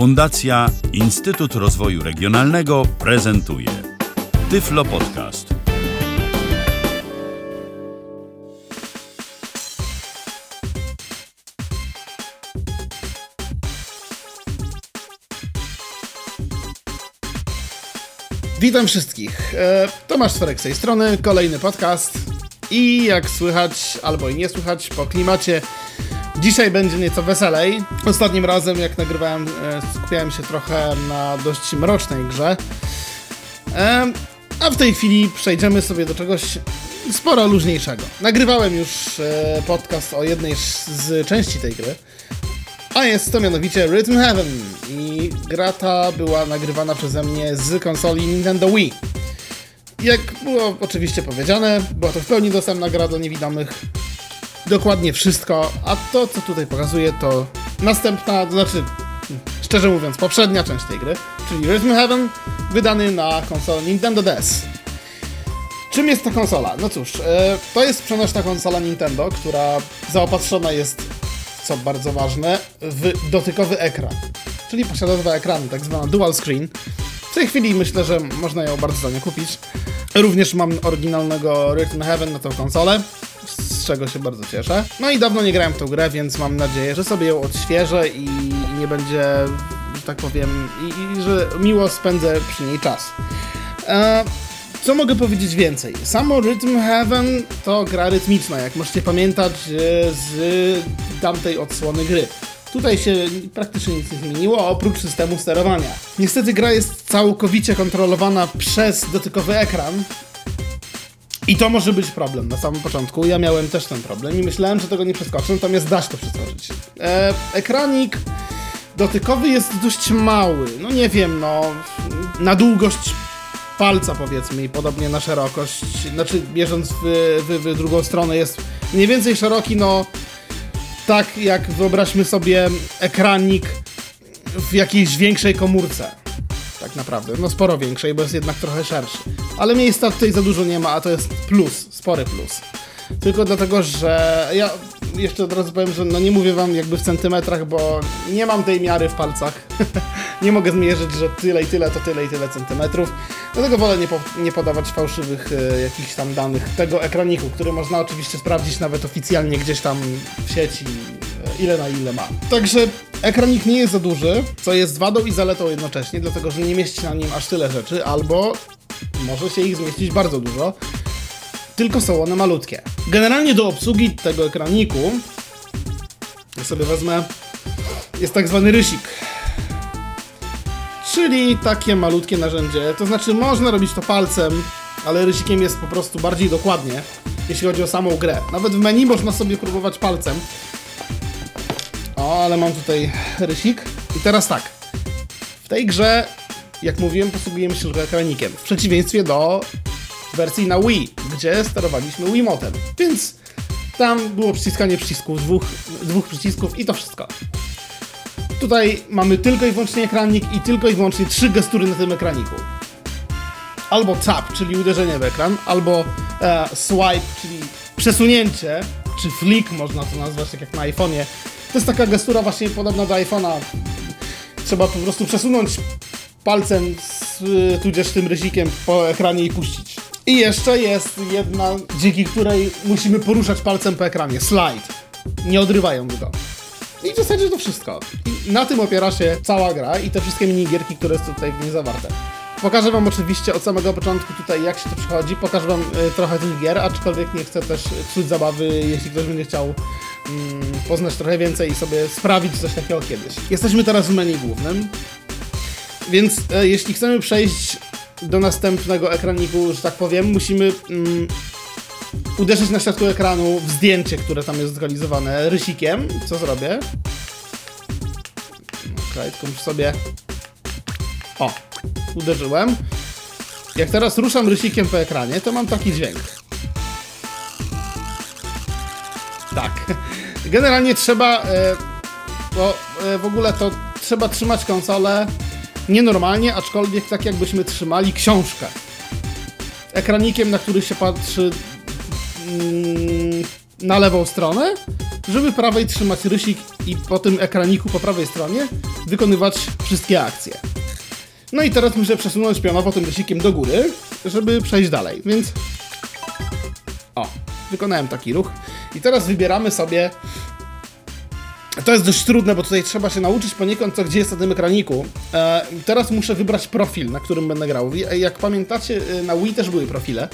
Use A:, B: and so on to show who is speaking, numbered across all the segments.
A: Fundacja Instytut Rozwoju Regionalnego prezentuje Tyflo Podcast.
B: Witam wszystkich. E, Tomasz Swerek z tej strony, kolejny podcast. I jak słychać, albo i nie słychać po klimacie, dzisiaj będzie nieco weselej. Ostatnim razem, jak nagrywałem, e, skupiałem się trochę na dość mrocznej grze. A w tej chwili przejdziemy sobie do czegoś sporo luźniejszego. Nagrywałem już e, podcast o jednej z części tej gry. A jest to mianowicie Rhythm Heaven i gra ta była nagrywana przeze mnie z konsoli Nintendo Wii. Jak było oczywiście powiedziane, była to w pełni dostępna gra do niewidomych. Dokładnie wszystko, a to co tutaj pokazuję to następna, to znaczy szczerze mówiąc poprzednia część tej gry, czyli Rhythm Heaven wydany na konsolę Nintendo DS. Czym jest ta konsola? No cóż, e, to jest przenośna konsola Nintendo, która zaopatrzona jest co bardzo ważne, w dotykowy ekran. Czyli posiada dwa ekrany, tak zwana dual screen. W tej chwili myślę, że można ją bardzo tanio kupić. Również mam oryginalnego Rhythm Heaven na tą konsolę, z czego się bardzo cieszę. No i dawno nie grałem w tą grę, więc mam nadzieję, że sobie ją odświeżę i nie będzie, tak powiem, i, i że miło spędzę przy niej czas. E, co mogę powiedzieć więcej? Samo Rhythm Heaven to gra rytmiczna, jak możecie pamiętać e, z tamtej odsłony gry. Tutaj się praktycznie nic nie zmieniło, oprócz systemu sterowania. Niestety gra jest całkowicie kontrolowana przez dotykowy ekran. I to może być problem na samym początku. Ja miałem też ten problem i myślałem, że tego nie przeskoczę, natomiast da się to przeskoczyć. E, ekranik dotykowy jest dość mały. No nie wiem, no na długość palca powiedzmy i podobnie na szerokość, znaczy bierząc w, w, w drugą stronę jest mniej więcej szeroki, no tak jak wyobraźmy sobie ekranik w jakiejś większej komórce. Tak naprawdę, no sporo większej, bo jest jednak trochę szerszy. Ale miejsca tutaj za dużo nie ma, a to jest plus, spory plus. Tylko dlatego, że ja jeszcze od razu powiem, że no nie mówię wam jakby w centymetrach, bo nie mam tej miary w palcach. nie mogę zmierzyć, że tyle i tyle to tyle i tyle centymetrów. Dlatego wolę nie, po, nie podawać fałszywych e, jakichś tam danych tego ekraniku, który można oczywiście sprawdzić nawet oficjalnie gdzieś tam w sieci, e, ile na ile ma. Także ekranik nie jest za duży, co jest wadą i zaletą jednocześnie, dlatego że nie mieści na nim aż tyle rzeczy, albo może się ich zmieścić bardzo dużo tylko są one malutkie. Generalnie do obsługi tego ekraniku, ja sobie wezmę, jest tak zwany rysik. Czyli takie malutkie narzędzie. To znaczy, można robić to palcem, ale rysikiem jest po prostu bardziej dokładnie, jeśli chodzi o samą grę. Nawet w menu można sobie próbować palcem. O, ale mam tutaj rysik. I teraz tak. W tej grze, jak mówiłem, posługujemy się tylko ekranikiem. W przeciwieństwie do wersji na Wii, gdzie sterowaliśmy Wiimotem. Więc tam było przyciskanie przycisków, dwóch, dwóch przycisków i to wszystko. Tutaj mamy tylko i wyłącznie ekranik i tylko i wyłącznie trzy gestury na tym ekraniku. Albo tap, czyli uderzenie w ekran, albo e, swipe, czyli przesunięcie, czy flick można to nazwać, tak jak na iPhone'ie. To jest taka gestura właśnie podobna do iPhone'a. Trzeba po prostu przesunąć palcem, z, tudzież tym rysikiem po ekranie i puścić. I jeszcze jest jedna, dzięki której musimy poruszać palcem po ekranie. Slide. Nie odrywają go. I w zasadzie to wszystko. Na tym opiera się cała gra i te wszystkie minigierki, które są tutaj w niej zawarte. Pokażę wam oczywiście od samego początku tutaj jak się to przechodzi, pokażę wam y, trochę tych gier, aczkolwiek nie chcę też psuć zabawy, jeśli ktoś będzie chciał mm, poznać trochę więcej i sobie sprawić coś takiego kiedyś. Jesteśmy teraz w menu głównym, więc y, jeśli chcemy przejść do następnego ekraniku, że tak powiem, musimy mm, uderzyć na środku ekranu w zdjęcie, które tam jest zrealizowane rysikiem. Co zrobię? Okej, okay, tylko muszę sobie... O, uderzyłem. Jak teraz ruszam rysikiem po ekranie, to mam taki dźwięk. Tak. Generalnie trzeba... E, bo e, w ogóle to trzeba trzymać konsolę nienormalnie, aczkolwiek tak jakbyśmy trzymali książkę. Ekranikiem, na który się patrzy mm, na lewą stronę, żeby prawej trzymać rysik i po tym ekraniku po prawej stronie wykonywać wszystkie akcje. No i teraz muszę przesunąć pionowo tym guzikiem do góry, żeby przejść dalej, więc... O, wykonałem taki ruch. I teraz wybieramy sobie to jest dość trudne, bo tutaj trzeba się nauczyć poniekąd, co gdzie jest na tym ekraniku. E, teraz muszę wybrać profil, na którym będę grał. Jak pamiętacie, e, na Wii też były profile,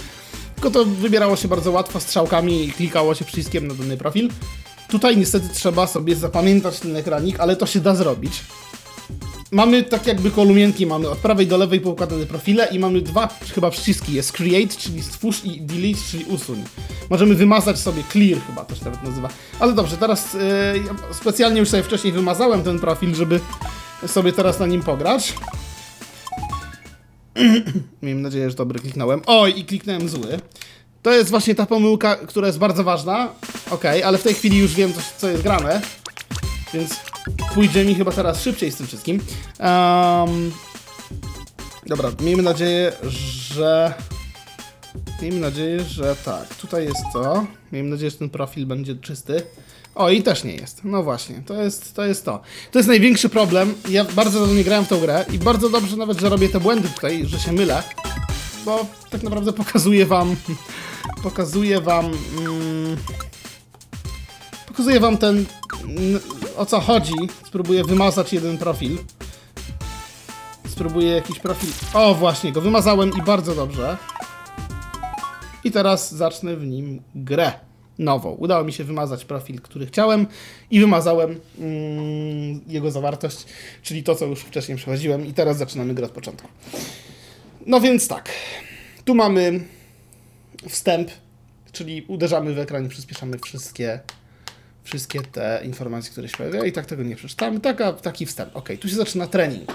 B: tylko to wybierało się bardzo łatwo strzałkami i klikało się przyciskiem na dany profil. Tutaj niestety trzeba sobie zapamiętać ten ekranik, ale to się da zrobić mamy tak jakby kolumienki, mamy od prawej do lewej poukładane profile i mamy dwa chyba przyciski. Jest create, czyli stwórz i delete, czyli usuń. Możemy wymazać sobie clear chyba, to się nawet nazywa. Ale dobrze, teraz yy, ja specjalnie już sobie wcześniej wymazałem ten profil, żeby sobie teraz na nim pograć. Miejmy nadzieję, że dobry kliknąłem. Oj, i kliknąłem zły. To jest właśnie ta pomyłka, która jest bardzo ważna. Ok, ale w tej chwili już wiem, co, co jest grane. Więc pójdzie mi chyba teraz szybciej z tym wszystkim. Um, dobra, miejmy nadzieję, że... Miejmy nadzieję, że tak. Tutaj jest to. Miejmy nadzieję, że ten profil będzie czysty. O, i też nie jest. No właśnie, to jest to. Jest to. to jest największy problem. Ja bardzo dawno nie grałem w tą grę i bardzo dobrze nawet, że robię te błędy tutaj, że się mylę, bo tak naprawdę pokazuję wam... pokazuję wam... Mm, pokazuję wam ten o co chodzi. Spróbuję wymazać jeden profil. Spróbuję jakiś profil. O, właśnie, go wymazałem i bardzo dobrze. I teraz zacznę w nim grę nową. Udało mi się wymazać profil, który chciałem i wymazałem mm, jego zawartość, czyli to, co już wcześniej przechodziłem i teraz zaczynamy grę od początku. No więc tak, tu mamy wstęp, czyli uderzamy w ekran i przyspieszamy wszystkie wszystkie te informacje, które się pojawiają i tak tego nie przeczytamy. Taka, taki wstęp. Ok, tu się zaczyna trening.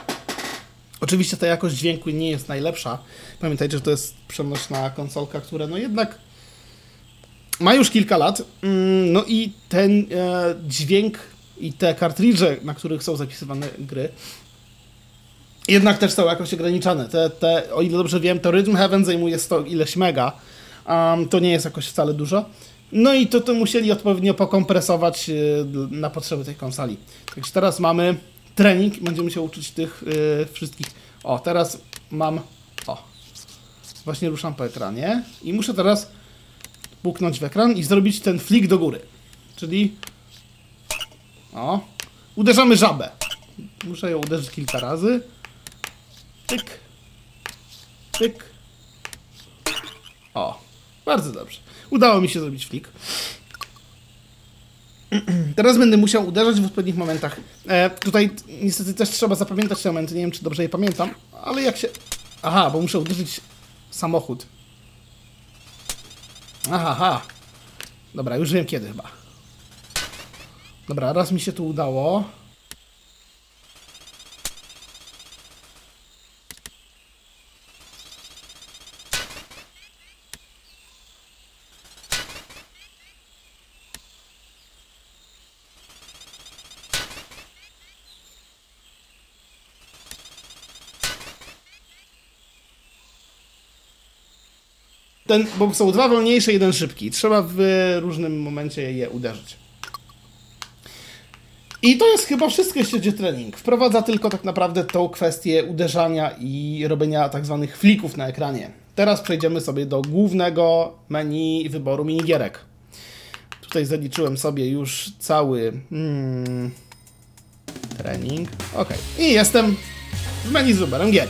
B: Oczywiście ta jakość dźwięku nie jest najlepsza. Pamiętajcie, że to jest przenośna konsolka, która no jednak ma już kilka lat. Mm, no i ten e, dźwięk i te kartridże, na których są zapisywane gry, jednak też są jakoś ograniczone. Te, te, o ile dobrze wiem, to Rhythm Heaven zajmuje 100 ileś mega. Um, to nie jest jakoś wcale dużo. No i to, to musieli odpowiednio pokompresować y, na potrzeby tej konsoli. Także teraz mamy trening, będziemy się uczyć tych yy, wszystkich. O, teraz mam. O, właśnie ruszam po ekranie i muszę teraz puknąć w ekran i zrobić ten flick do góry. Czyli. O, uderzamy żabę. Muszę ją uderzyć kilka razy. Tyk. Tyk. O, bardzo dobrze. Udało mi się zrobić flick. Teraz będę musiał uderzać w odpowiednich momentach. E, tutaj niestety też trzeba zapamiętać te momenty. Nie wiem, czy dobrze je pamiętam, ale jak się... Aha, bo muszę uderzyć samochód. Aha, aha. Dobra, już wiem kiedy chyba. Dobra, raz mi się tu udało. Ten, bo są dwa wolniejsze, jeden szybki. Trzeba w różnym momencie je uderzyć. I to jest chyba wszystko, jeśli chodzi o trening. Wprowadza tylko tak naprawdę tą kwestię uderzania i robienia tak zwanych flików na ekranie. Teraz przejdziemy sobie do głównego menu wyboru minigierek. Tutaj zaliczyłem sobie już cały hmm, trening. Ok. I jestem w menu z wyborem gier.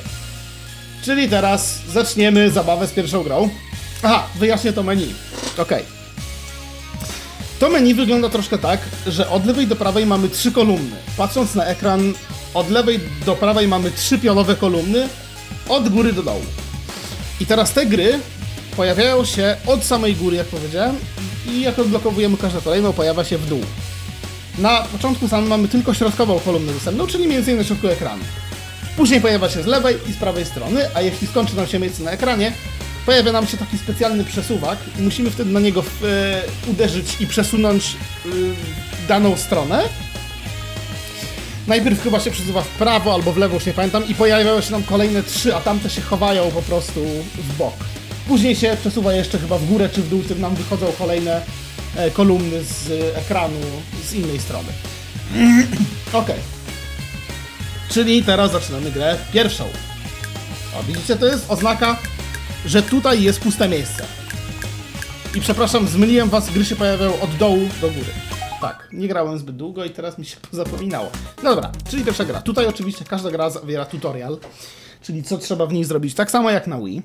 B: Czyli teraz zaczniemy zabawę z pierwszą grą. Aha, wyjaśnię to menu. Ok. To menu wygląda troszkę tak, że od lewej do prawej mamy trzy kolumny. Patrząc na ekran, od lewej do prawej mamy trzy pionowe kolumny, od góry do dołu. I teraz te gry pojawiają się od samej góry, jak powiedziałem, i jak odblokowujemy każdą kolejną, pojawia się w dół. Na początku samym mamy tylko środkową kolumnę dostępną, czyli mniej więcej na środku ekranu. Później pojawia się z lewej i z prawej strony, a jeśli skończy nam się miejsce na ekranie, pojawia nam się taki specjalny przesuwak i musimy wtedy na niego w, e, uderzyć i przesunąć e, daną stronę. Najpierw chyba się przesuwa w prawo albo w lewo, już nie pamiętam, i pojawiają się nam kolejne trzy, a tamte się chowają po prostu w bok. Później się przesuwa jeszcze chyba w górę czy w dół, tym nam wychodzą kolejne e, kolumny z ekranu z innej strony. Ok. Czyli teraz zaczynamy grę pierwszą. O, widzicie, to jest oznaka, że tutaj jest puste miejsce. I przepraszam, zmyliłem was, gry się pojawiają od dołu do góry. Tak, nie grałem zbyt długo i teraz mi się zapominało. No dobra, czyli pierwsza gra. Tutaj oczywiście każda gra zawiera tutorial, czyli co trzeba w niej zrobić, tak samo jak na Wii.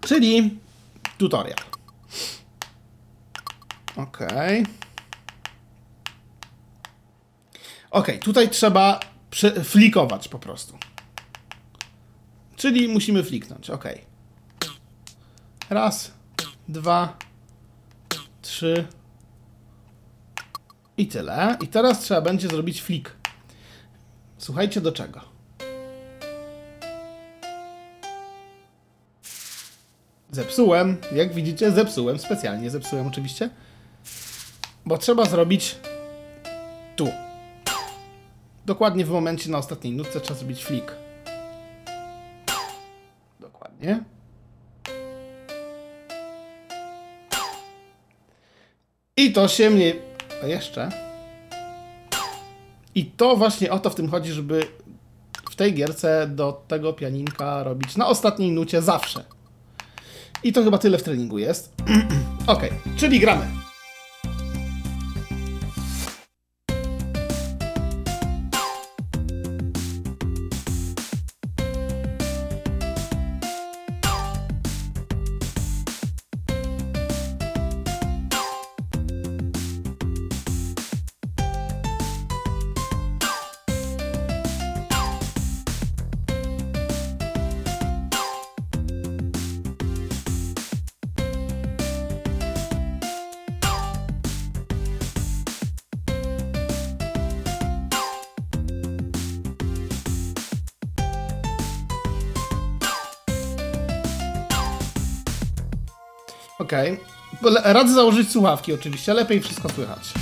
B: Czyli tutorial. Okej. Okay. Ok, tutaj trzeba flikować po prostu. Czyli musimy fliknąć, ok. Raz, dwa, trzy i tyle. I teraz trzeba będzie zrobić flik. Słuchajcie do czego. Zepsułem, jak widzicie, zepsułem, specjalnie zepsułem oczywiście, bo trzeba zrobić tu. Dokładnie w momencie na ostatniej nutce trzeba zrobić flik. Dokładnie. I to się mnie... A jeszcze... I to właśnie o to w tym chodzi, żeby w tej gierce do tego pianinka robić na ostatniej nucie zawsze. I to chyba tyle w treningu jest. ok, czyli gramy. Radzę założyć słuchawki oczywiście, lepiej wszystko słychać.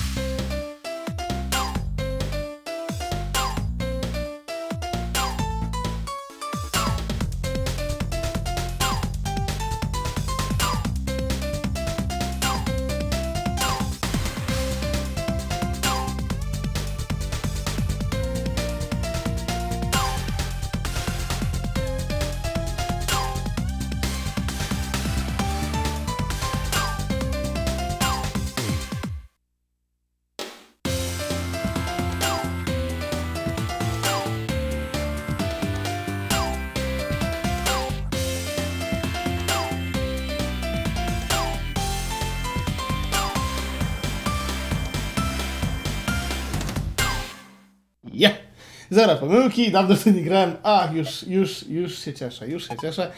B: Zero pomyłki, dawno w nie grałem. A, już, już, już się cieszę, już się cieszę.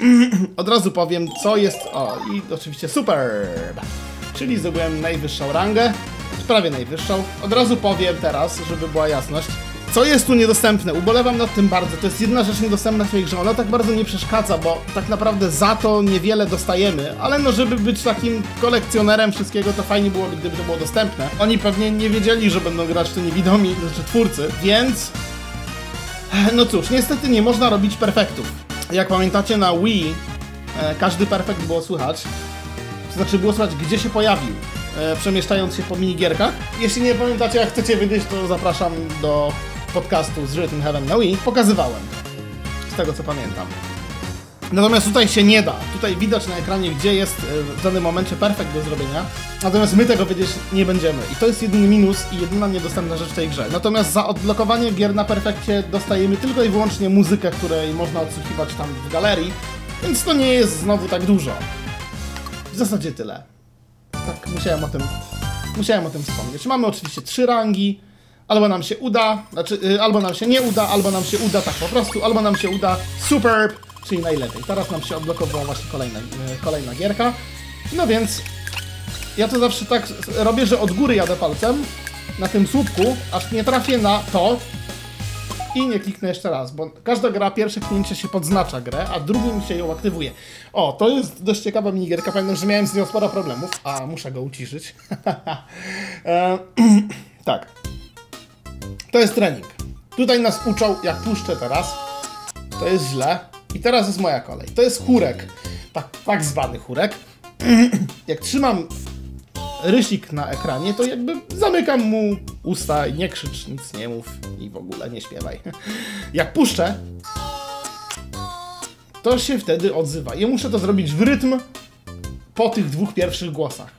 B: Od razu powiem, co jest... O, i oczywiście super. Czyli zdobyłem najwyższą rangę, prawie najwyższą. Od razu powiem teraz, żeby była jasność. Co jest tu niedostępne? Ubolewam nad tym bardzo. To jest jedna rzecz niedostępna w tej grze. Ona tak bardzo nie przeszkadza, bo tak naprawdę za to niewiele dostajemy, ale no żeby być takim kolekcjonerem wszystkiego, to fajnie byłoby, gdyby to było dostępne. Oni pewnie nie wiedzieli, że będą grać to niewidomi, znaczy twórcy, więc... No cóż, niestety nie można robić perfektów. Jak pamiętacie na Wii, e, każdy perfekt było słychać. To znaczy było słychać, gdzie się pojawił, e, przemieszczając się po minigierkach. Jeśli nie pamiętacie, jak chcecie wiedzieć, to zapraszam do podcastu z Written Heaven na Wii pokazywałem. Z tego co pamiętam. Natomiast tutaj się nie da. Tutaj widać na ekranie, gdzie jest e, w danym momencie perfekt do zrobienia. Natomiast my tego wiedzieć nie będziemy. I to jest jedyny minus i jedyna niedostępna rzecz w tej grze. Natomiast za odblokowanie gier na perfekcie dostajemy tylko i wyłącznie muzykę, której można odsłuchiwać tam w galerii. Więc to nie jest znowu tak dużo. W zasadzie tyle. Tak, musiałem o tym, musiałem o tym wspomnieć. Mamy oczywiście trzy rangi albo nam się uda, znaczy, y, albo nam się nie uda, albo nam się uda tak po prostu, albo nam się uda superb, czyli najlepiej. Teraz nam się odblokowała właśnie kolejna, y, kolejna gierka. No więc ja to zawsze tak robię, że od góry jadę palcem na tym słupku, aż nie trafię na to i nie kliknę jeszcze raz, bo każda gra, pierwsze kliknięcie się podznacza grę, a drugim się ją aktywuje. O, to jest dość ciekawa minigierka, pamiętam, że miałem z nią sporo problemów, a muszę go uciszyć. e, tak. To jest trening. Tutaj nas uczą, jak puszczę teraz, to jest źle. I teraz jest moja kolej. To jest chórek. Tak, tak zwany chórek. Jak trzymam rysik na ekranie, to jakby zamykam mu usta i nie krzycz, nic nie mów i w ogóle nie śpiewaj. Jak puszczę, to się wtedy odzywa. Ja muszę to zrobić w rytm po tych dwóch pierwszych głosach.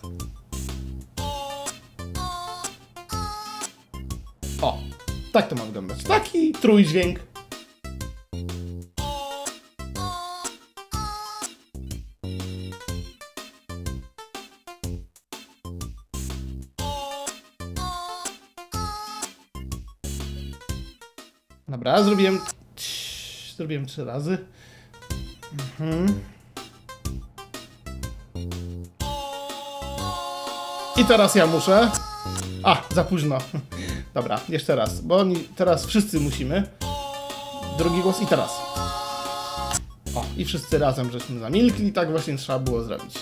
B: Tak to ma wyglądać. Taki trójdźwięk. Dobra, zrobiłem. Zrobiłem trzy razy. Mhm. I teraz ja muszę. A, za późno. Dobra, jeszcze raz, bo oni teraz wszyscy musimy. Drugi głos i teraz. O, i wszyscy razem żeśmy zamilkli, tak właśnie trzeba było zrobić.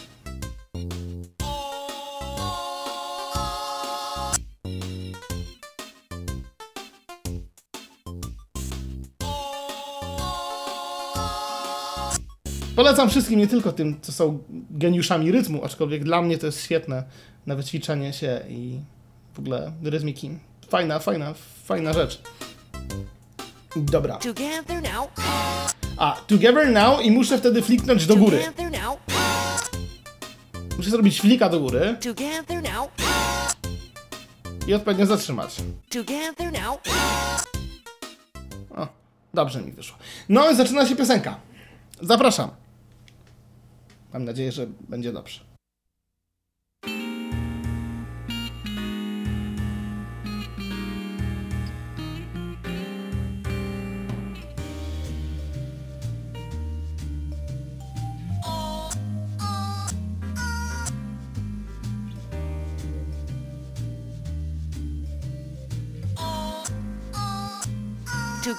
B: Polecam wszystkim, nie tylko tym, co są geniuszami rytmu, aczkolwiek dla mnie to jest świetne na wyćwiczenie się i w ogóle rytmiki. Fajna, fajna, fajna rzecz. Dobra. A, together now i muszę wtedy fliknąć do góry. Muszę zrobić flika do góry i odpowiednio zatrzymać. O, dobrze mi wyszło. No i zaczyna się piosenka. Zapraszam. Mam nadzieję, że będzie dobrze.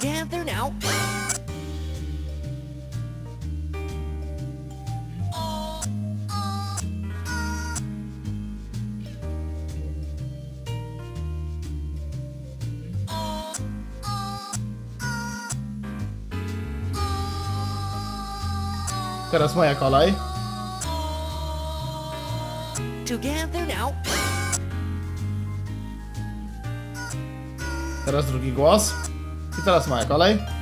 C: Together now.
B: Teraz moja kolej.
C: Together now.
B: Teraz drugi głos. I teraz moja kolej.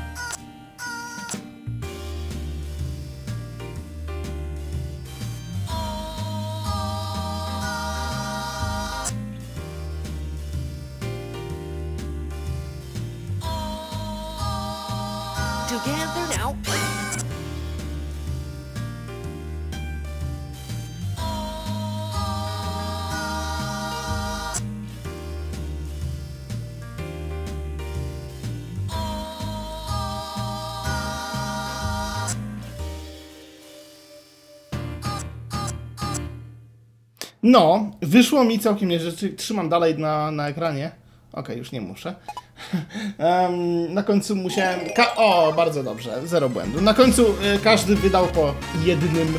B: No, wyszło mi całkiem nieźle. Trzymam dalej na, na ekranie. Okej, już nie muszę. Em, na końcu musiałem. Ka- o, bardzo dobrze, zero błędu. Na końcu y, każdy wydał po jednym. mm,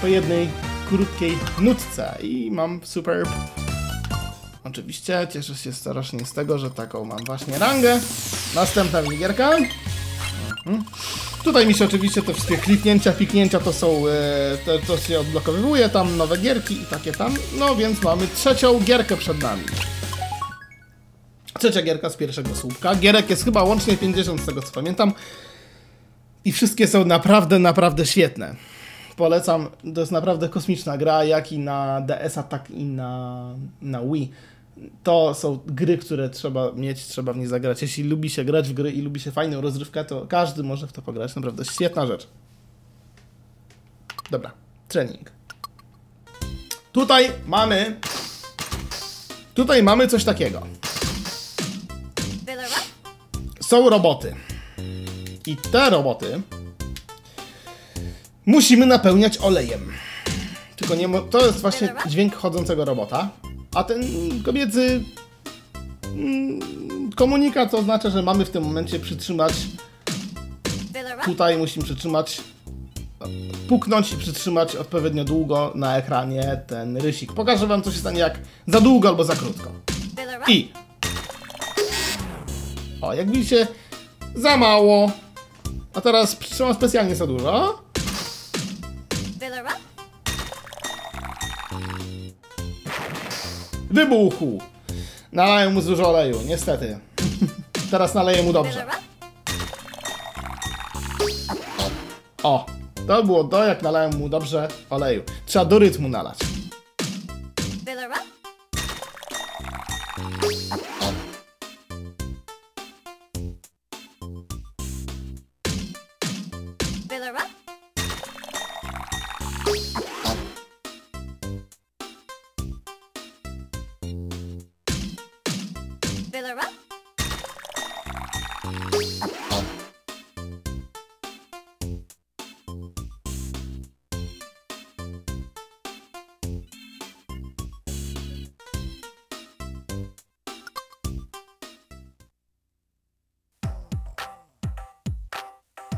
B: po jednej krótkiej nutce i mam superb. Oczywiście cieszę się strasznie z tego, że taką mam właśnie rangę. Następna minigierka. Mhm. Tutaj mi się oczywiście te wszystkie kliknięcia, piknięcia to są, e, to, to się odblokowywuje, tam nowe gierki i takie tam. No więc mamy trzecią gierkę przed nami. Trzecia gierka z pierwszego słupka. Gierek jest chyba łącznie 50 z tego co pamiętam. I wszystkie są naprawdę, naprawdę świetne. Polecam, to jest naprawdę kosmiczna gra, jak i na DS-a, tak i na, na Wii. To są gry, które trzeba mieć, trzeba w nie zagrać. Jeśli lubi się grać w gry i lubi się fajną rozrywkę, to każdy może w to pograć. Naprawdę świetna rzecz. Dobra, trening. Tutaj mamy. Tutaj mamy coś takiego. Są roboty. I te roboty musimy napełniać olejem. Tylko nie to jest właśnie dźwięk chodzącego robota. A ten kobiecy mm, komunikat oznacza, że mamy w tym momencie przytrzymać. Tutaj musimy przytrzymać, puknąć i przytrzymać odpowiednio długo na ekranie ten rysik. Pokażę wam, co się stanie jak za długo albo za krótko. I... O, jak widzicie, za mało. A teraz przytrzymam specjalnie za dużo. Wybuchł. Nalałem mu dużo oleju, niestety. Teraz naleję mu dobrze. O, to było to, jak nalałem mu dobrze oleju. Trzeba do rytmu nalać.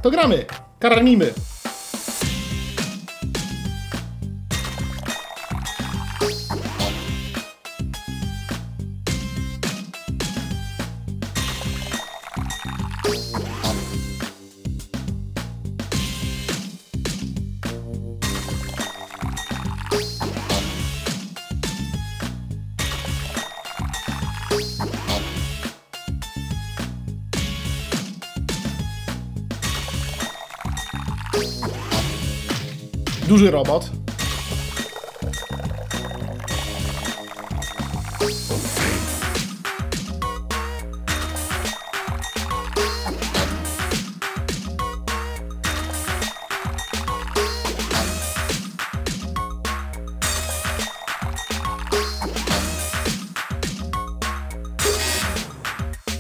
B: To gramy, karmimy. poezenrabat.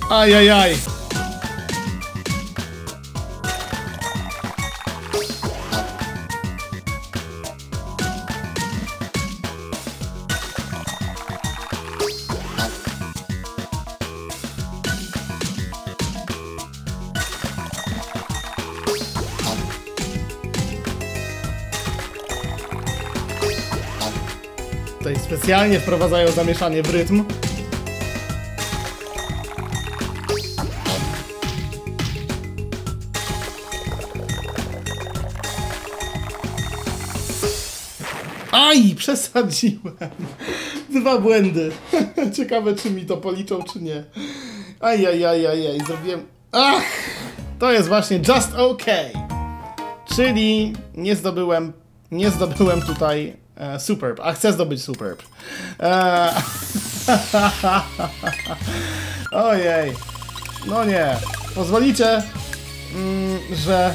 B: Ai, ai, ai. Tutaj specjalnie wprowadzają zamieszanie w rytm. Aj, przesadziłem. Dwa błędy. Ciekawe, czy mi to policzą, czy nie. Aj, aj, aj, aj, aj. zrobiłem... Ach! To jest właśnie just okay. Czyli nie zdobyłem, nie zdobyłem tutaj e, superb, a chcę zdobyć superb. E, ojej. No nie. Pozwolicie, mm, że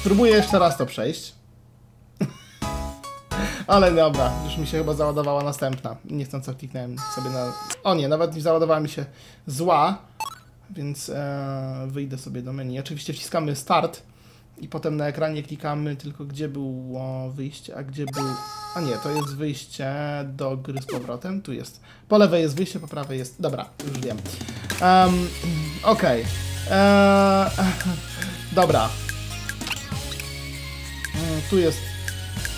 B: spróbuję jeszcze raz to przejść. Ale dobra, już mi się chyba załadowała następna. Nie chcę co kliknąłem sobie na... O nie, nawet nie załadowała mi się zła, więc e, wyjdę sobie do menu. Oczywiście wciskamy start i potem na ekranie klikamy tylko gdzie było wyjście, a gdzie był... A nie, to jest wyjście do gry z powrotem. Tu jest. Po lewej jest wyjście, po prawej jest... Dobra, już wiem. Um, Okej. Eee, Dobra. Mm, Tu jest...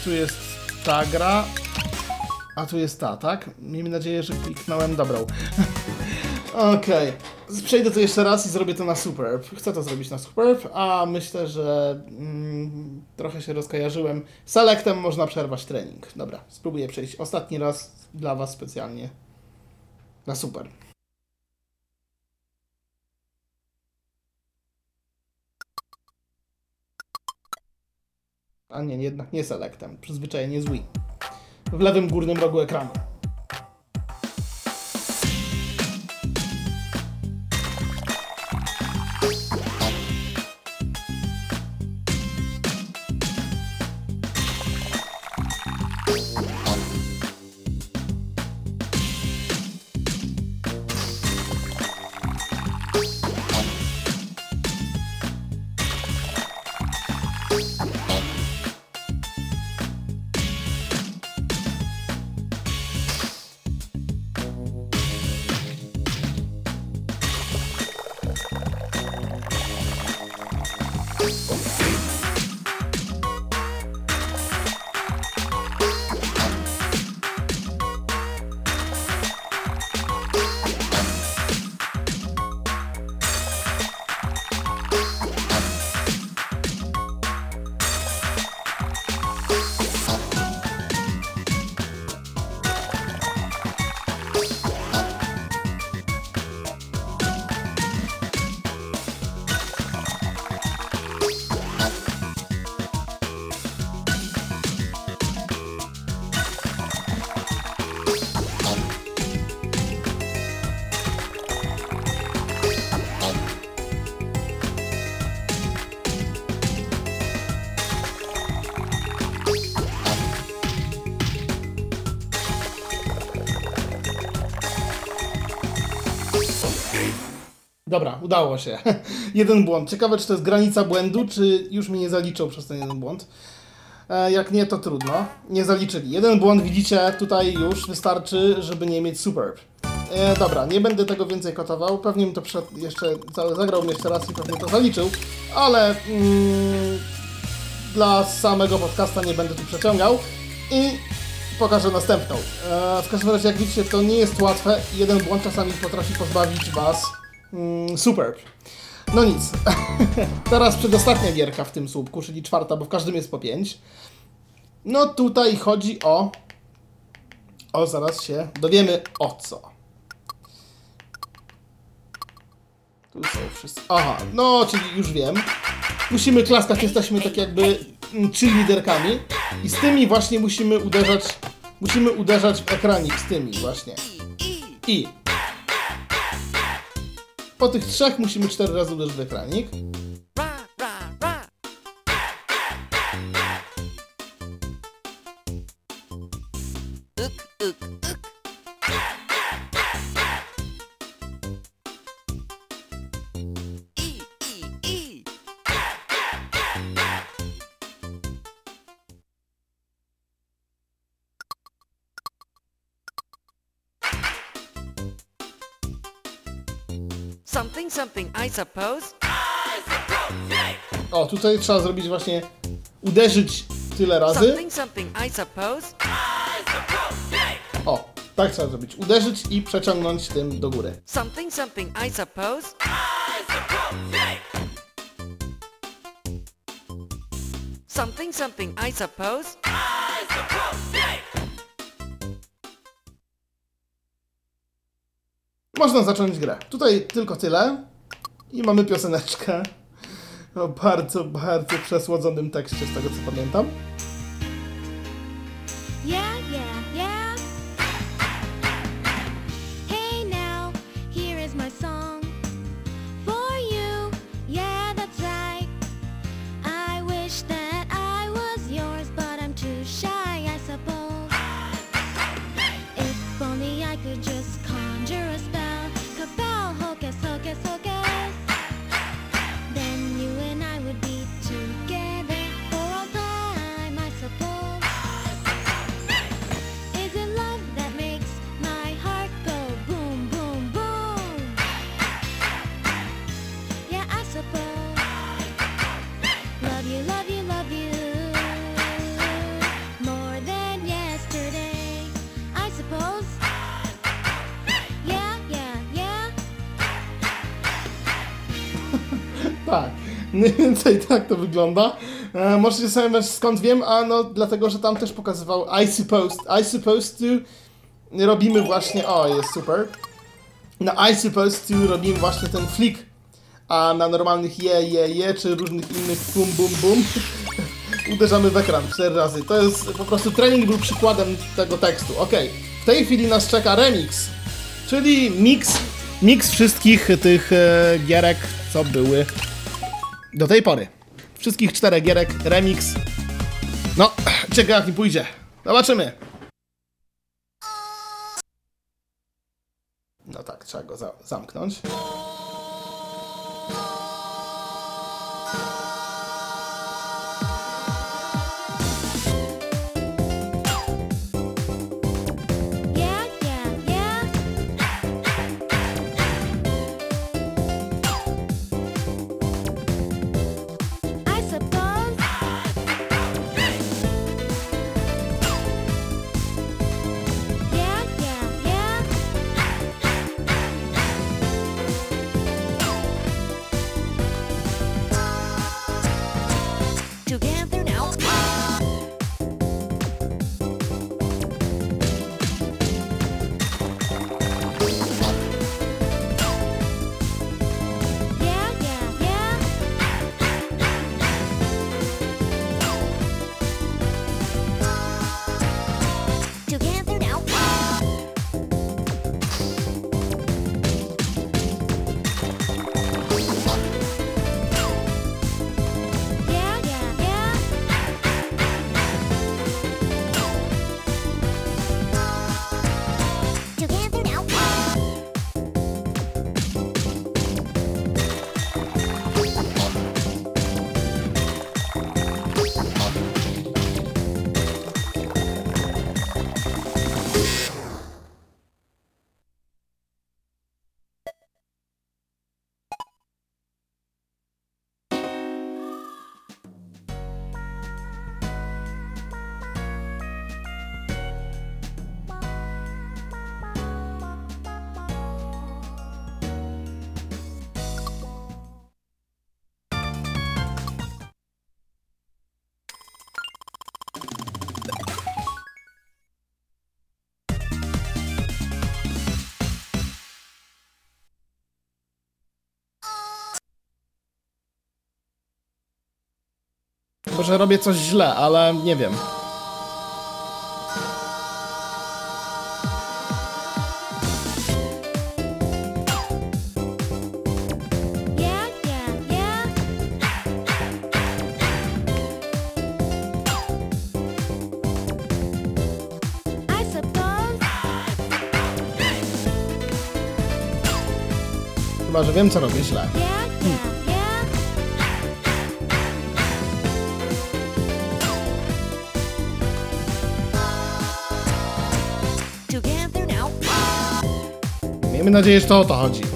B: Tu jest ta gra. A tu jest ta, tak? Miejmy nadzieję, że kliknąłem dobrą. Okej. Przejdę to jeszcze raz i zrobię to na Superb. Chcę to zrobić na Superb, a myślę, że mm, trochę się rozkojarzyłem. Selectem można przerwać trening. Dobra, spróbuję przejść ostatni raz dla Was specjalnie na Super. A nie, jednak nie Selectem. Przyzwyczajenie z Wii. W lewym górnym rogu ekranu. Dobra, udało się. jeden błąd. Ciekawe, czy to jest granica błędu, czy już mi nie zaliczą przez ten jeden błąd. E, jak nie, to trudno. Nie zaliczyli. Jeden błąd widzicie tutaj już wystarczy, żeby nie mieć superb. E, dobra, nie będę tego więcej kotował. Pewnie mi to przed, jeszcze za- zagrał jeszcze raz i pewnie to zaliczył, ale mm, dla samego podcasta nie będę tu przeciągał i pokażę następną. E, w każdym razie, jak widzicie, to nie jest łatwe. Jeden błąd czasami potrafi pozbawić Was mm, superb. No nic. Teraz przedostatnia gierka w tym słupku, czyli czwarta, bo w każdym jest po pięć. No tutaj chodzi o... O, zaraz się dowiemy o co. Tu są wszyscy... Aha, no, czyli już wiem. Musimy klaskać, jesteśmy tak jakby mm, cheerleaderkami i z tymi właśnie musimy uderzać, musimy uderzać w ekranik, z tymi właśnie. I po tych trzech musimy cztery razy uderzyć w ekranik.
D: Something, something, I suppose.
B: O, tutaj trzeba zrobić właśnie uderzyć tyle razy.
D: Something, something, I suppose.
B: O, tak trzeba zrobić. Uderzyć i przeciągnąć tym do góry.
D: Something, something, I suppose. Something, something, I suppose.
B: Można zacząć grę. Tutaj tylko tyle. I mamy pioseneczkę o bardzo, bardzo przesłodzonym tekście, z tego co pamiętam. Tak, mniej więcej tak to wygląda. E, możecie sobie myśleć skąd wiem, a no dlatego, że tam też pokazywał I supposed, I supposed to robimy właśnie, o jest super. Na I supposed to robimy właśnie ten flick, a na normalnych je, je, je, czy różnych innych bum, bum, bum uderzamy w ekran cztery razy. To jest po prostu trening był przykładem tego tekstu. Ok, w tej chwili nas czeka remix, czyli mix, mix wszystkich tych e, gierek, co były do tej pory. Wszystkich czterech gierek, remix. No, ciekawe jak mi pójdzie. Zobaczymy. No tak, trzeba go za zamknąć. Może robię coś źle, ale nie wiem. Chyba, że wiem, co robię źle.
C: Yeah,
B: Miejmy nadzieję, że to o to chodzi.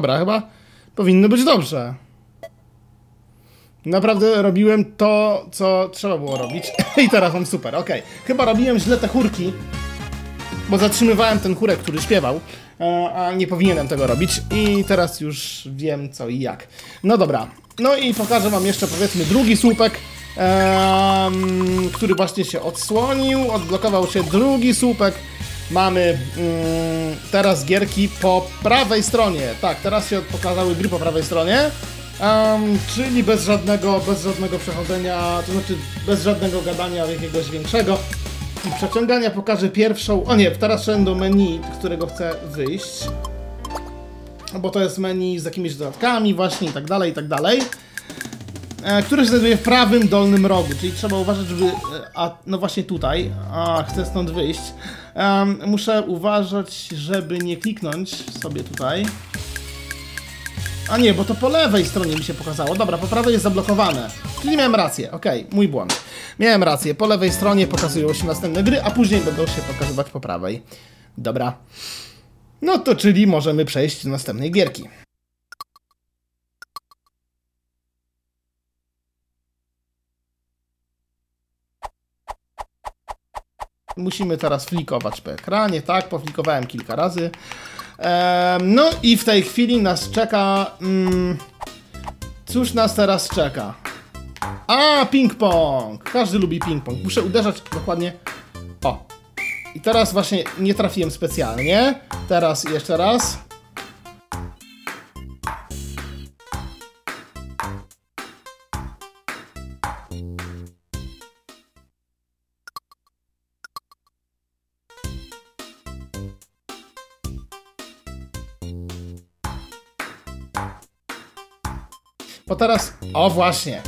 B: Dobra, chyba powinno być dobrze. Naprawdę robiłem to, co trzeba było robić. I teraz mam super, okej. Chyba robiłem źle te chórki, bo zatrzymywałem ten chórek, który śpiewał, e, a nie powinienem tego robić. I teraz już wiem co i jak. No dobra. No i pokażę wam jeszcze powiedzmy drugi słupek, em, który właśnie się odsłonił, odblokował się drugi słupek. Mamy mm, teraz gierki po prawej stronie. Tak, teraz się pokazały gry po prawej stronie. em, czyli bez żadnego, bez żadnego przechodzenia, to znaczy bez żadnego gadania jakiegoś większego. I przeciągania pokażę pierwszą. O nie, teraz szedłem do menu, którego chcę wyjść. Bo to jest menu z jakimiś dodatkami, właśnie i tak dalej, i tak dalej. E, które się znajduje w prawym dolnym rogu, czyli trzeba uważać, żeby. e, A no właśnie tutaj, a chcę stąd wyjść. Em, muszę uważać, żeby nie kliknąć sobie tutaj. A nie, bo to po lewej stronie mi się pokazało. Dobra, po prawej jest zablokowane. Czyli miałem rację, okej, mój błąd. Miałem rację, po lewej stronie pokazują się następne gry, a później będą się pokazywać po prawej. Dobra. No to czyli możemy przejść do następnej gierki. Musimy teraz flikować po ekranie, tak, poflikowałem kilka razy. No i w tej chwili nas czeka... Mm, cóż nas teraz czeka? A, ping-pong! Każdy lubi ping-pong. Muszę uderzać dokładnie... O! I teraz właśnie nie trafiłem specjalnie. Teraz jeszcze raz. Bo teraz... O, właśnie.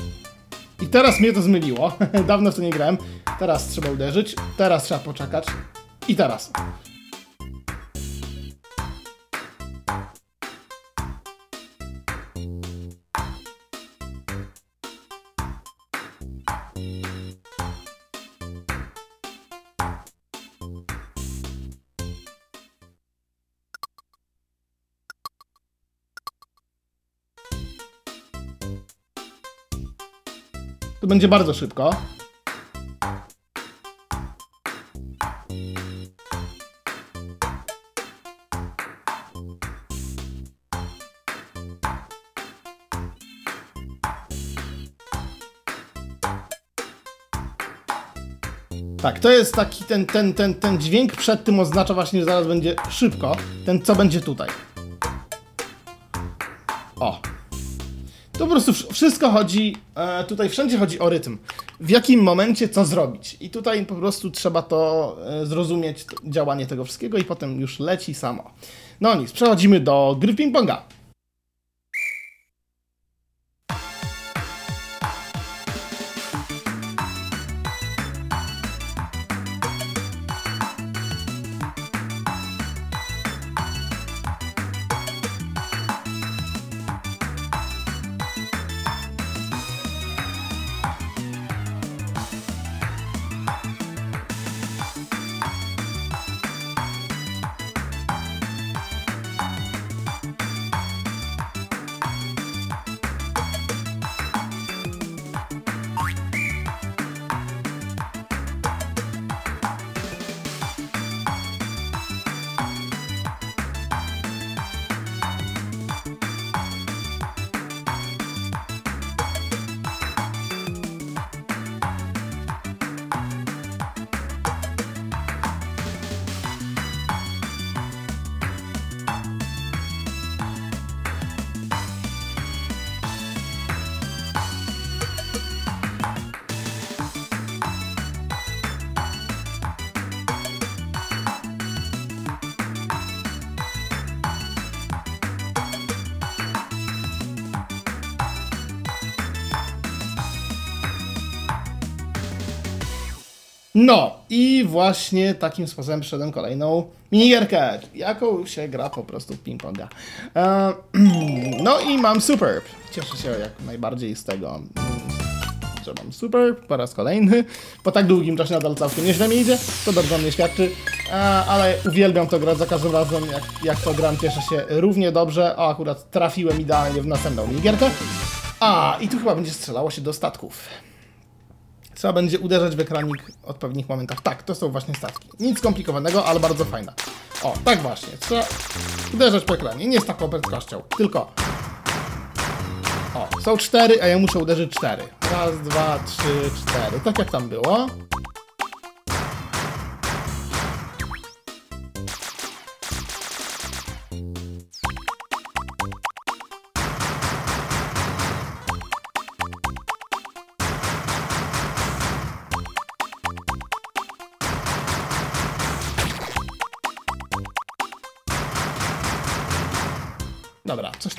B: I teraz mnie to zmyliło. Dawno w to nie grałem. Teraz trzeba uderzyć. Teraz trzeba poczekać. I teraz. Będzie bardzo szybko. Tak, to jest taki ten, ten, ten, ten dźwięk przed tym oznacza właśnie, że zaraz będzie szybko. Ten, co będzie tutaj. O. To po prostu wsz- wszystko chodzi, e, tutaj wszędzie chodzi o rytm. W jakim momencie co zrobić. I tutaj po prostu trzeba to e, zrozumieć, działanie tego wszystkiego i potem już leci samo. No nic, przechodzimy do gry ping-ponga. No i właśnie takim sposobem przyszedłem kolejną minigierkę, jaką się gra po prostu w ping-ponga. E, no i mam Superb. Cieszę się jak najbardziej z tego, że mam Superb po raz kolejny. Po tak długim czasie nadal całkiem nieźle mi idzie, to dobrze mnie świadczy, e, ale uwielbiam to grać za każdym razem, jak, jak to gram, cieszę się równie dobrze. O, akurat trafiłem idealnie w następną minigierkę. A, i tu chyba będzie strzelało się do statków. Trzeba będzie uderzać w ekranik w odpowiednich momentach. Tak, to są właśnie statki. Nic skomplikowanego, ale bardzo fajna. O, tak właśnie. Trzeba uderzać po ekranie. Nie z taką prędkością, tylko... O, są cztery, a ja muszę uderzyć cztery. Raz, dwa, trzy, cztery. Tak jak tam było.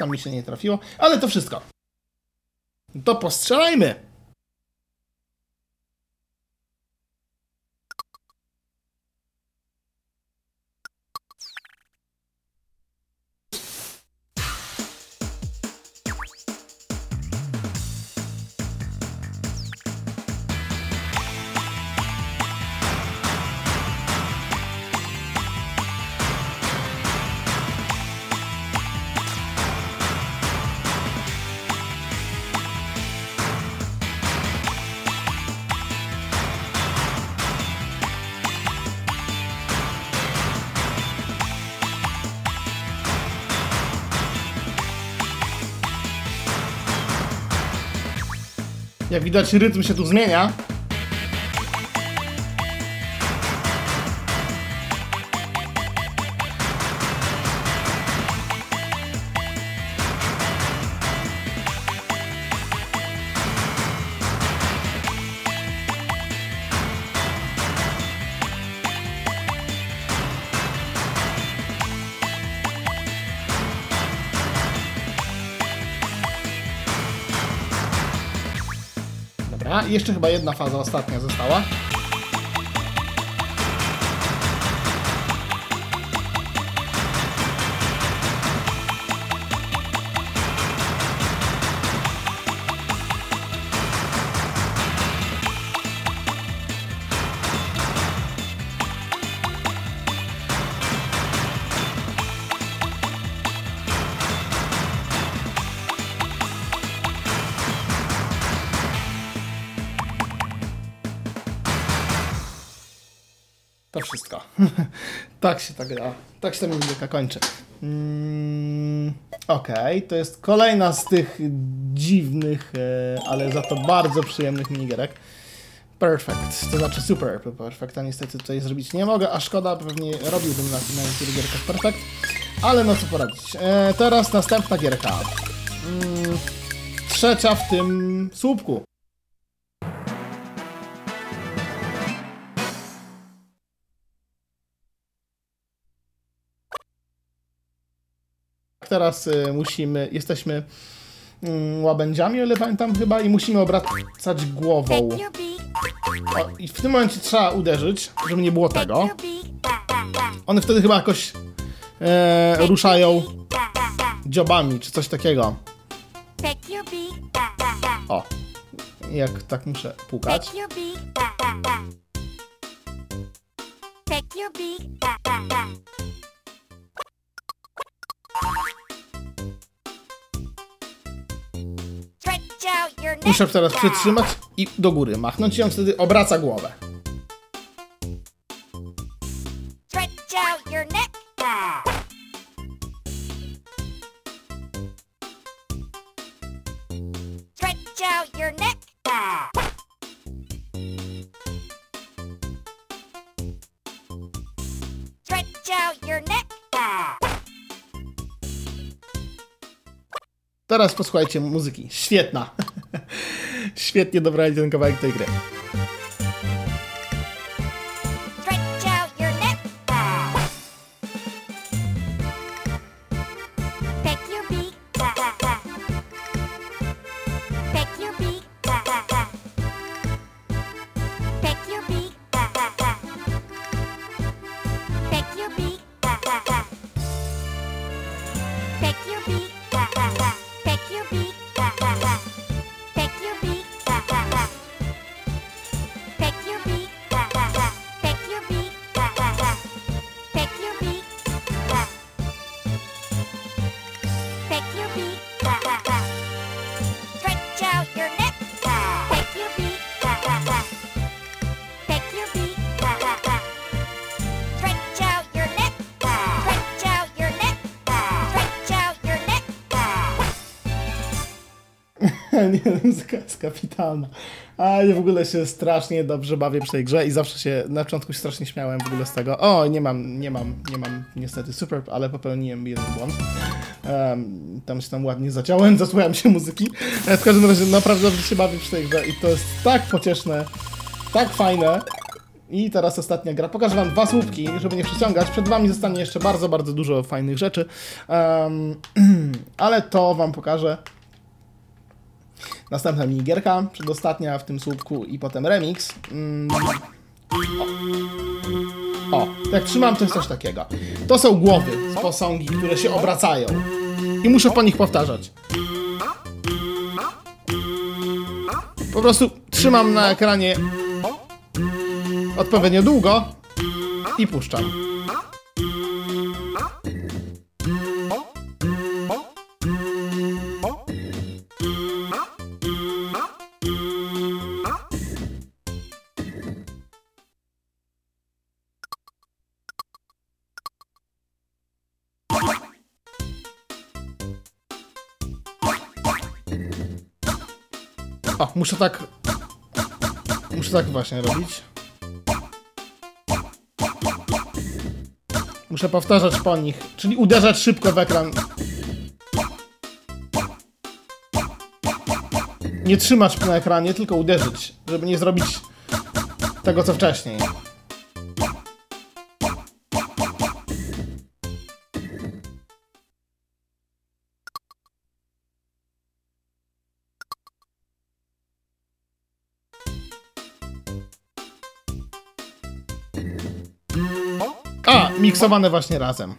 B: Mi się nie trafiło, ale to wszystko. To postrzelajmy! Widać, rytm się tu zmienia. I jeszcze chyba jedna faza ostatnia została. Tak się ta gra. Tak się ta minigierka kończy. Mm, Okej, to jest kolejna z tych dziwnych, e, ale za to bardzo przyjemnych minigierek. Perfect, to znaczy super perfect, a niestety tutaj zrobić nie mogę, a szkoda, pewnie robiłbym na, na niektórych gierkach perfect, ale no co poradzić. E, teraz następna gierka. Mm, trzecia w tym słupku. Teraz y, musimy, jesteśmy mm, łabędziami, o ile pamiętam chyba, i musimy obracać głową. O, I w tym momencie trzeba uderzyć, żeby nie było tego. One wtedy chyba jakoś e, ruszają dziobami, czy coś takiego. O, jak tak muszę pukać. Muszę teraz przytrzymać i do góry machnąć i on wtedy obraca głowę. Teraz posłuchajcie muzyki. Świetna. Świetnie dobrali ten kawałek tej gry. Nie, jest kapitalna. A w ogóle się strasznie dobrze bawię przy tej grze i zawsze się, na początku się strasznie śmiałem w ogóle z tego. O, nie mam, nie mam, nie mam niestety super, ale popełniłem jeden błąd. Em, tam się tam ładnie zaciąłem, zasłuchałem się muzyki. E, W każdym razie naprawdę dobrze się bawię przy tej grze i to jest tak pocieszne, tak fajne. I teraz ostatnia gra. Pokażę wam dwa słupki, żeby nie przyciągać. Przed wami zostanie jeszcze bardzo, bardzo dużo fajnych rzeczy. Em, ale to wam pokażę. Następna minigierka, przedostatnia w tym słupku i potem remix. Mm. O. o, jak trzymam, to jest coś takiego. To są głowy z posągi, które się obracają. I muszę po nich powtarzać. Po prostu trzymam na ekranie odpowiednio długo i puszczam. Muszę tak. Muszę tak właśnie robić. Muszę powtarzać po nich, czyli uderzać szybko w ekran. Nie trzymać na ekranie, tylko uderzyć, żeby nie zrobić tego co wcześniej. A, miksowane właśnie razem.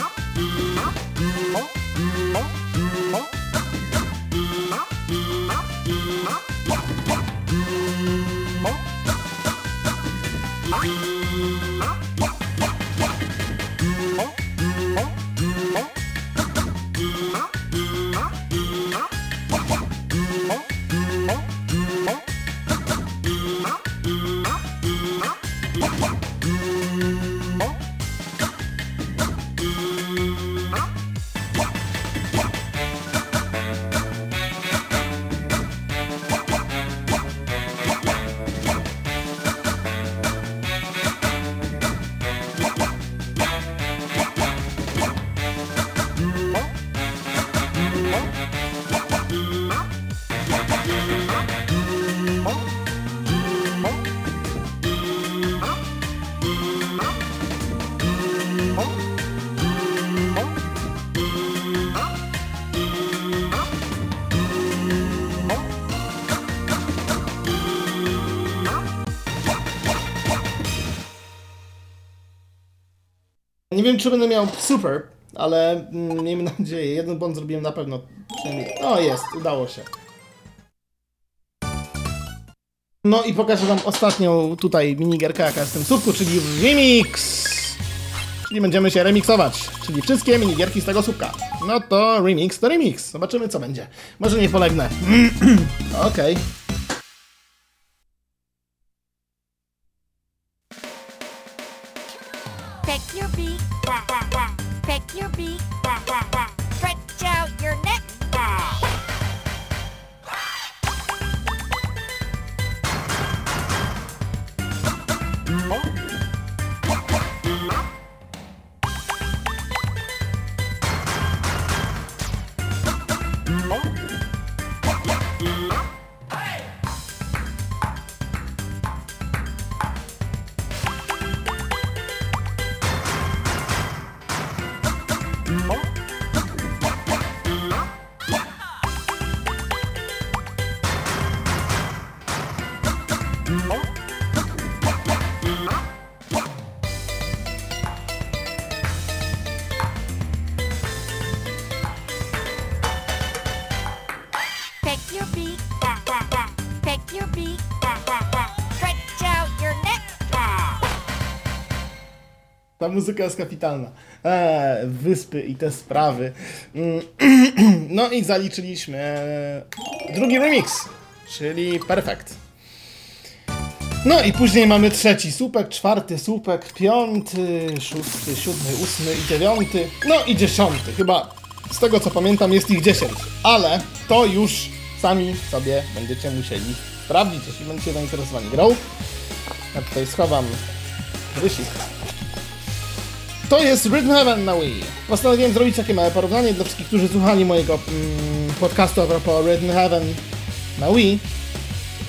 B: Thank you. Wiem, czy będę miał super, ale mm, miejmy nadzieję. Jeden błąd zrobiłem na pewno. O, jest, udało się. No i pokażę wam ostatnią tutaj minigierkę, jaka jest w tym słupku, czyli remix! Czyli będziemy się remiksować, czyli wszystkie minigierki z tego słupka. No to remix to remix. Zobaczymy, co będzie. Może nie polegnę. Okej.
E: Pick your beak,
B: muzyka jest kapitalna. Eee, wyspy i te sprawy. Mm, No i zaliczyliśmy e, drugi remix, czyli Perfect. No i później mamy trzeci słupek, czwarty słupek, piąty, szósty, siódmy, ósmy i dziewiąty, no i dziesiąty. Chyba z tego co pamiętam jest ich dziesięć, ale to już sami sobie będziecie musieli sprawdzić, jeśli będziecie zainteresowani grą. Ja tutaj schowam rysik. To jest Rhythm Heaven na Wii. Postanowiłem zrobić takie małe porównanie dla wszystkich, którzy słuchali mojego mm, podcastu a propos Rhythm Heaven na Wii.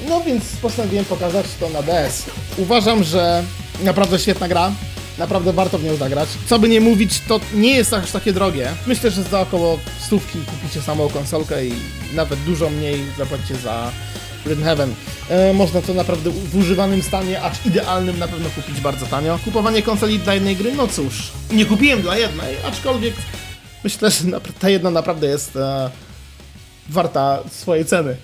B: No więc postanowiłem pokazać to na DS. Uważam, że naprawdę świetna gra. Naprawdę warto w nią zagrać. Co by nie mówić, to nie jest aż takie drogie. Myślę, że za około stówki kupicie samą konsolkę i nawet dużo mniej zapłacicie za Heaven. E, można to naprawdę w używanym stanie, acz idealnym na pewno kupić bardzo tanio. Kupowanie konsoli dla jednej gry, no cóż, nie kupiłem dla jednej, aczkolwiek myślę, że ta jedna naprawdę jest e, warta swojej ceny.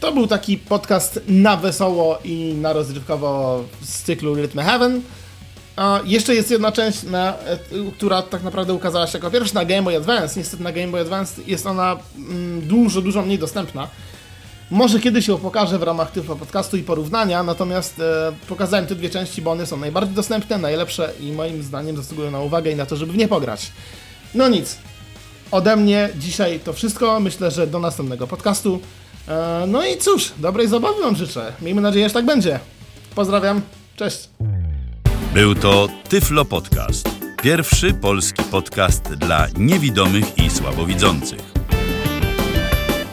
B: To był taki podcast na wesoło i na rozrywkowo z cyklu Rhythm Heaven. A jeszcze jest jedna część, na, e, która tak naprawdę ukazała się jako pierwsza na Game Boy Advance. Niestety na Game Boy Advance jest ona mm, dużo, dużo mniej dostępna. Może kiedyś ją pokażę w ramach Tyflo Podcastu i porównania, natomiast e, pokazałem te dwie części, bo one są najbardziej dostępne, najlepsze i moim zdaniem zasługują na uwagę i na to, żeby w nie pograć. No nic. Ode mnie dzisiaj to wszystko. Myślę, że do następnego podcastu. E, no i cóż, dobrej zabawy Wam życzę. Miejmy nadzieję, że tak będzie. Pozdrawiam. Cześć.
A: Był to Tyflo Podcast. Pierwszy polski podcast dla niewidomych i słabowidzących.